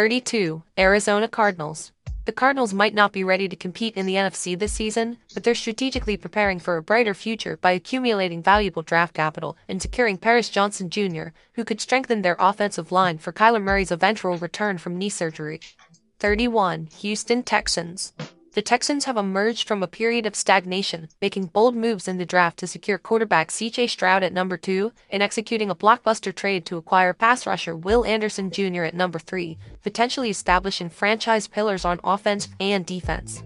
32. Arizona Cardinals. The Cardinals might not be ready to compete in the NFC this season, but they're strategically preparing for a brighter future by accumulating valuable draft capital and securing Paris Johnson Jr., who could strengthen their offensive line for Kyler Murray's eventual return from knee surgery. 31. Houston Texans. The Texans have emerged from a period of stagnation, making bold moves in the draft to secure quarterback CJ Stroud at number 2 and executing a blockbuster trade to acquire pass rusher Will Anderson Jr. at number 3, potentially establishing franchise pillars on offense and defense.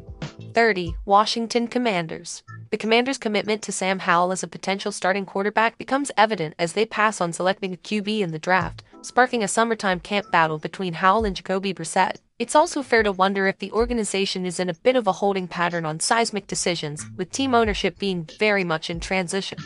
30. Washington Commanders. The Commanders' commitment to Sam Howell as a potential starting quarterback becomes evident as they pass on selecting a QB in the draft, sparking a summertime camp battle between Howell and Jacoby Brissett. It's also fair to wonder if the organization is in a bit of a holding pattern on seismic decisions, with team ownership being very much in transition.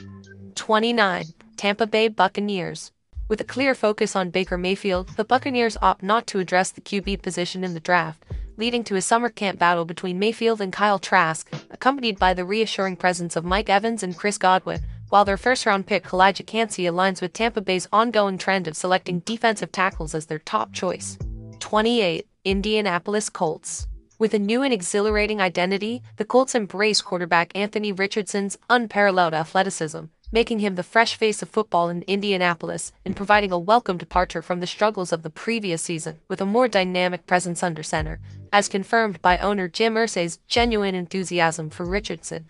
29. Tampa Bay Buccaneers. With a clear focus on Baker Mayfield, the Buccaneers opt not to address the QB position in the draft, leading to a summer camp battle between Mayfield and Kyle Trask, accompanied by the reassuring presence of Mike Evans and Chris Godwin, while their first round pick Calijah Kancey aligns with Tampa Bay's ongoing trend of selecting defensive tackles as their top choice. 28. Indianapolis Colts. With a new and exhilarating identity, the Colts embrace quarterback Anthony Richardson's unparalleled athleticism, making him the fresh face of football in Indianapolis and providing a welcome departure from the struggles of the previous season with a more dynamic presence under center, as confirmed by owner Jim Irsay's genuine enthusiasm for Richardson.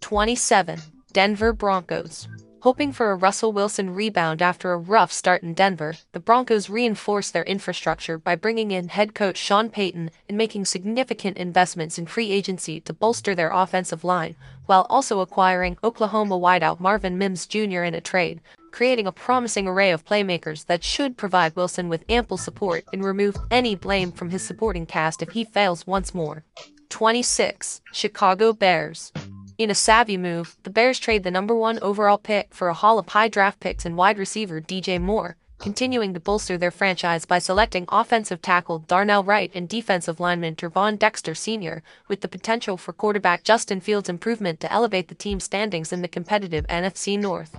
27. Denver Broncos. Hoping for a Russell Wilson rebound after a rough start in Denver, the Broncos reinforced their infrastructure by bringing in head coach Sean Payton and making significant investments in free agency to bolster their offensive line, while also acquiring Oklahoma wideout Marvin Mims Jr. in a trade, creating a promising array of playmakers that should provide Wilson with ample support and remove any blame from his supporting cast if he fails once more. 26. Chicago Bears. In a savvy move, the Bears trade the number one overall pick for a haul of high draft picks and wide receiver DJ Moore, continuing to bolster their franchise by selecting offensive tackle Darnell Wright and defensive lineman Gervon Dexter Sr., with the potential for quarterback Justin Fields' improvement to elevate the team's standings in the competitive NFC North.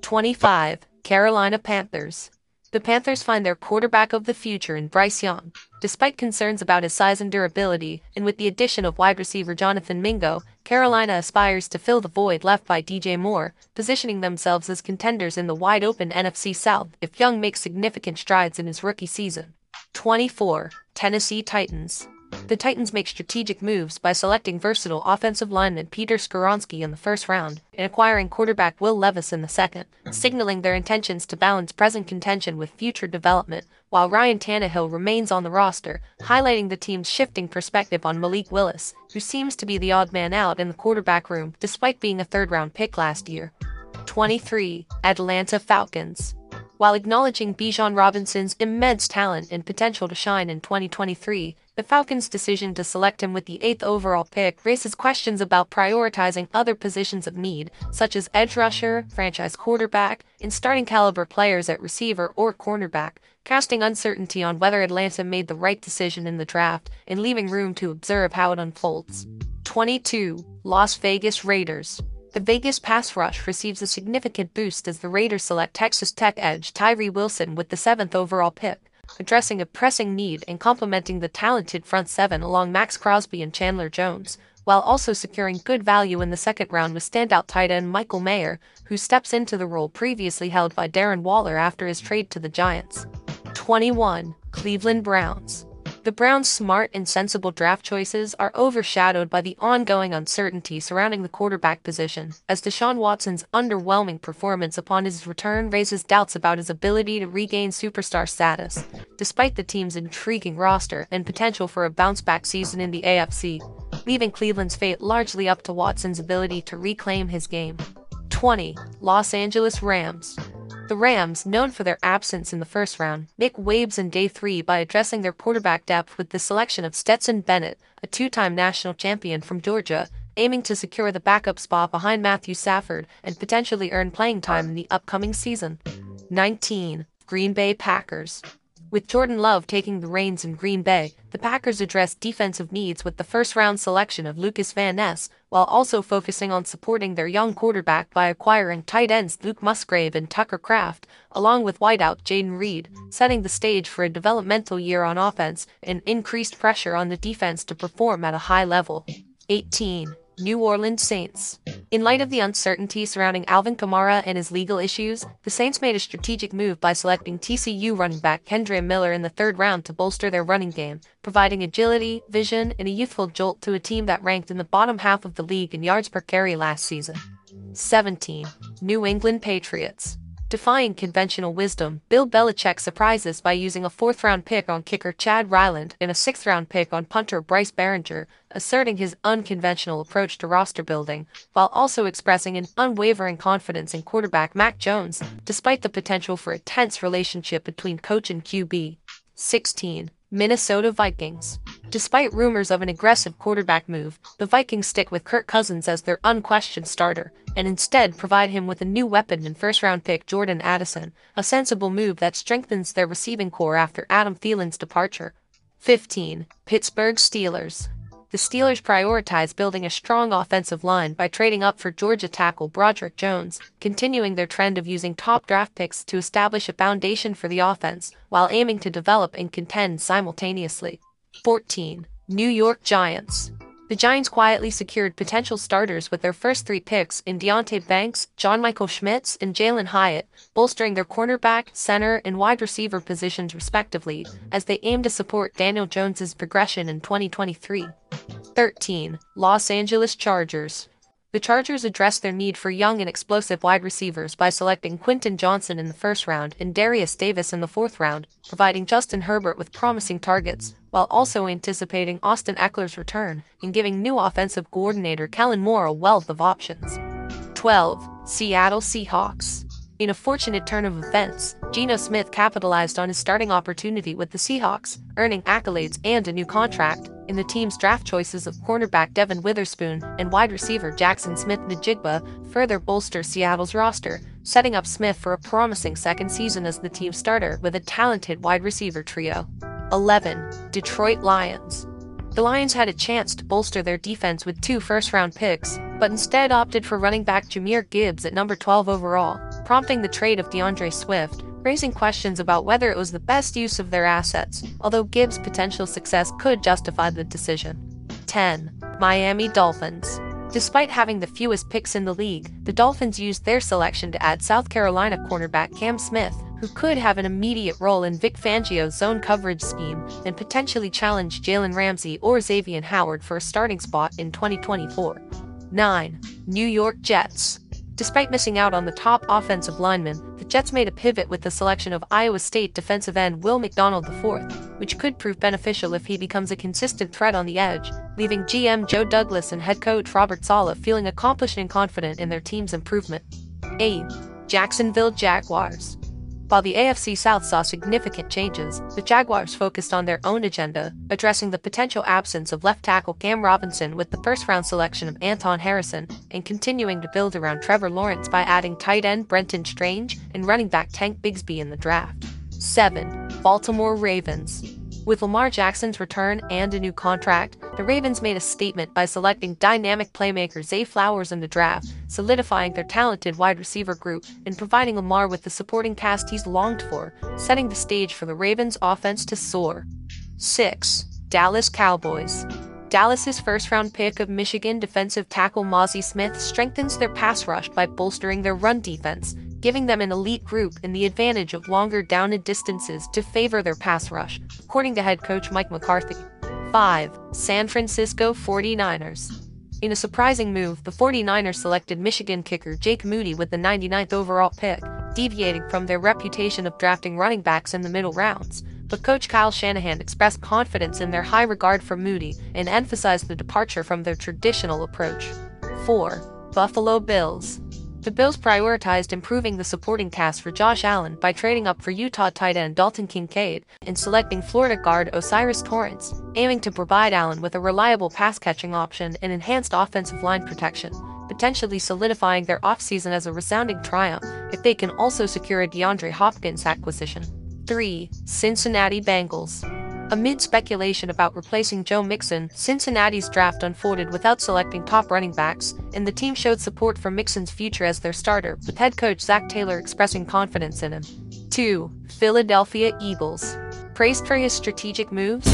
25. Carolina Panthers. The Panthers find their quarterback of the future in Bryce Young. Despite concerns about his size and durability, and with the addition of wide receiver Jonathan Mingo, Carolina aspires to fill the void left by DJ Moore, positioning themselves as contenders in the wide open NFC South if Young makes significant strides in his rookie season. 24. Tennessee Titans. The Titans make strategic moves by selecting versatile offensive lineman Peter Skoronski in the first round and acquiring quarterback Will Levis in the second, signaling their intentions to balance present contention with future development, while Ryan Tannehill remains on the roster, highlighting the team's shifting perspective on Malik Willis, who seems to be the odd man out in the quarterback room despite being a third round pick last year. 23. Atlanta Falcons. While acknowledging Bijan Robinson's immense talent and potential to shine in 2023, the Falcons' decision to select him with the eighth overall pick raises questions about prioritizing other positions of need, such as edge rusher, franchise quarterback, and starting caliber players at receiver or cornerback, casting uncertainty on whether Atlanta made the right decision in the draft and leaving room to observe how it unfolds. 22. Las Vegas Raiders. The Vegas pass rush receives a significant boost as the Raiders select Texas Tech edge Tyree Wilson with the seventh overall pick, addressing a pressing need and complementing the talented front seven along Maxx Crosby and Chandler Jones, while also securing good value in the second round with standout tight end Michael Mayer, who steps into the role previously held by Darren Waller after his trade to the Giants. 21. Cleveland Browns. The Browns' smart and sensible draft choices are overshadowed by the ongoing uncertainty surrounding the quarterback position, as Deshaun Watson's underwhelming performance upon his return raises doubts about his ability to regain superstar status, despite the team's intriguing roster and potential for a bounce back season in the AFC, leaving Cleveland's fate largely up to Watson's ability to reclaim his game. 20. Los Angeles Rams. The Rams, known for their absence in the first round, make waves in day three by addressing their quarterback depth with the selection of Stetson Bennett, a two time national champion from Georgia, aiming to secure the backup spot behind Matthew Stafford and potentially earn playing time in the upcoming season. 19. Green Bay Packers. With Jordan Love taking the reins in Green Bay, the Packers addressed defensive needs with the first round selection of Lucas Van Ness, while also focusing on supporting their young quarterback by acquiring tight ends Luke Musgrave and Tucker Kraft, along with wideout Jayden Reed, setting the stage for a developmental year on offense and increased pressure on the defense to perform at a high level. 18. New Orleans Saints. In light of the uncertainty surrounding Alvin Kamara and his legal issues, the Saints made a strategic move by selecting TCU running back Kendre Miller in the third round to bolster their running game, providing agility, vision, and a youthful jolt to a team that ranked in the bottom half of the league in yards per carry last season. 17. New England Patriots. Defying conventional wisdom, Bill Belichick surprises by using a fourth round pick on kicker Chad Ryland and a sixth round pick on punter Bryce Baringer, asserting his unconventional approach to roster building, while also expressing an unwavering confidence in quarterback Mac Jones, despite the potential for a tense relationship between coach and QB. 16. Minnesota Vikings. Despite rumors of an aggressive quarterback move, the Vikings stick with Kirk Cousins as their unquestioned starter, and instead provide him with a new weapon in first round pick Jordan Addison, a sensible move that strengthens their receiving core after Adam Thielen's departure. 15. Pittsburgh Steelers the Steelers prioritized building a strong offensive line by trading up for Georgia tackle Broderick Jones, continuing their trend of using top draft picks to establish a foundation for the offense, while aiming to develop and contend simultaneously. 14. New York Giants. The Giants quietly secured potential starters with their first three picks in Deonte Banks, John Michael Schmitz, and Jalin Hyatt, bolstering their cornerback, center, and wide receiver positions respectively, as they aim to support Daniel Jones's progression in 2023. 13. Los Angeles Chargers. The Chargers addressed their need for young and explosive wide receivers by selecting Quentin Johnston in the first round and Derius Davis in the fourth round, providing Justin Herbert with promising targets, while also anticipating Austin Ekeler's return and giving new offensive coordinator Kellen Moore a wealth of options. 12. Seattle Seahawks. In a fortunate turn of events, Geno Smith capitalized on his starting opportunity with the Seahawks, earning accolades and a new contract in the team's draft choices of cornerback Devon Witherspoon and wide receiver Jackson Smith-Njigba further bolster Seattle's roster, setting up Smith for a promising second season as the team starter with a talented wide receiver trio. 11. Detroit Lions the Lions had a chance to bolster their defense with two first round picks, but instead opted for running back Jahmyr Gibbs at number 12 overall, prompting the trade of D'Andre Swift, raising questions about whether it was the best use of their assets, although Gibbs' potential success could justify the decision. 10. Miami Dolphins. Despite having the fewest picks in the league, the Dolphins used their selection to add South Carolina cornerback Cam Smith, who could have an immediate role in Vic Fangio's zone coverage scheme and potentially challenge Jalen Ramsey or Xavien Howard for a starting spot in 2024. 9. New York Jets. Despite missing out on the top offensive lineman, the Jets made a pivot with the selection of Iowa State defensive end Will McDonald IV, which could prove beneficial if he becomes a consistent threat on the edge, leaving GM Joe Douglas and head coach Robert Saleh feeling accomplished and confident in their team's improvement. 8. Jacksonville Jaguars. While the AFC South saw significant changes, the Jaguars focused on their own agenda, addressing the potential absence of left tackle Cam Robinson with the first round selection of Anton Harrison, and continuing to build around Trevor Lawrence by adding tight end Brenton Strange and running back Tank Bigsby in the draft. 7. Baltimore Ravens. With Lamar Jackson's return and a new contract, the Ravens made a statement by selecting dynamic playmaker Zay Flowers in the draft, solidifying their talented wide receiver group and providing Lamar with the supporting cast he's longed for, setting the stage for the Ravens' offense to soar. 6. Dallas Cowboys. Dallas's first-round pick of Michigan defensive tackle Mazi Smith strengthens their pass rush by bolstering their run defense, giving them an elite group and the advantage of longer down and distances to favor their pass rush, according to head coach Mike McCarthy. 5. San Francisco 49ers. In a surprising move, the 49ers selected Michigan kicker Jake Moody with the 99th overall pick, deviating from their reputation of drafting running backs in the middle rounds. But coach Kyle Shanahan expressed confidence in their high regard for Moody and emphasized the departure from their traditional approach. 4. Buffalo Bills. The Bills prioritized improving the supporting cast for Josh Allen by trading up for Utah tight end Dalton Kincaid and selecting Florida guard O'Cyrus Torrence, aiming to provide Allen with a reliable pass catching option and enhanced offensive line protection, potentially solidifying their offseason as a resounding triumph if they can also secure a DeAndre Hopkins acquisition. 3. Cincinnati Bengals. Amid speculation about replacing Joe Mixon, Cincinnati's draft unfolded without selecting top running backs, and the team showed support for Mixon's future as their starter, with head coach Zac Taylor expressing confidence in him. 2. Philadelphia Eagles. Praised for his strategic moves?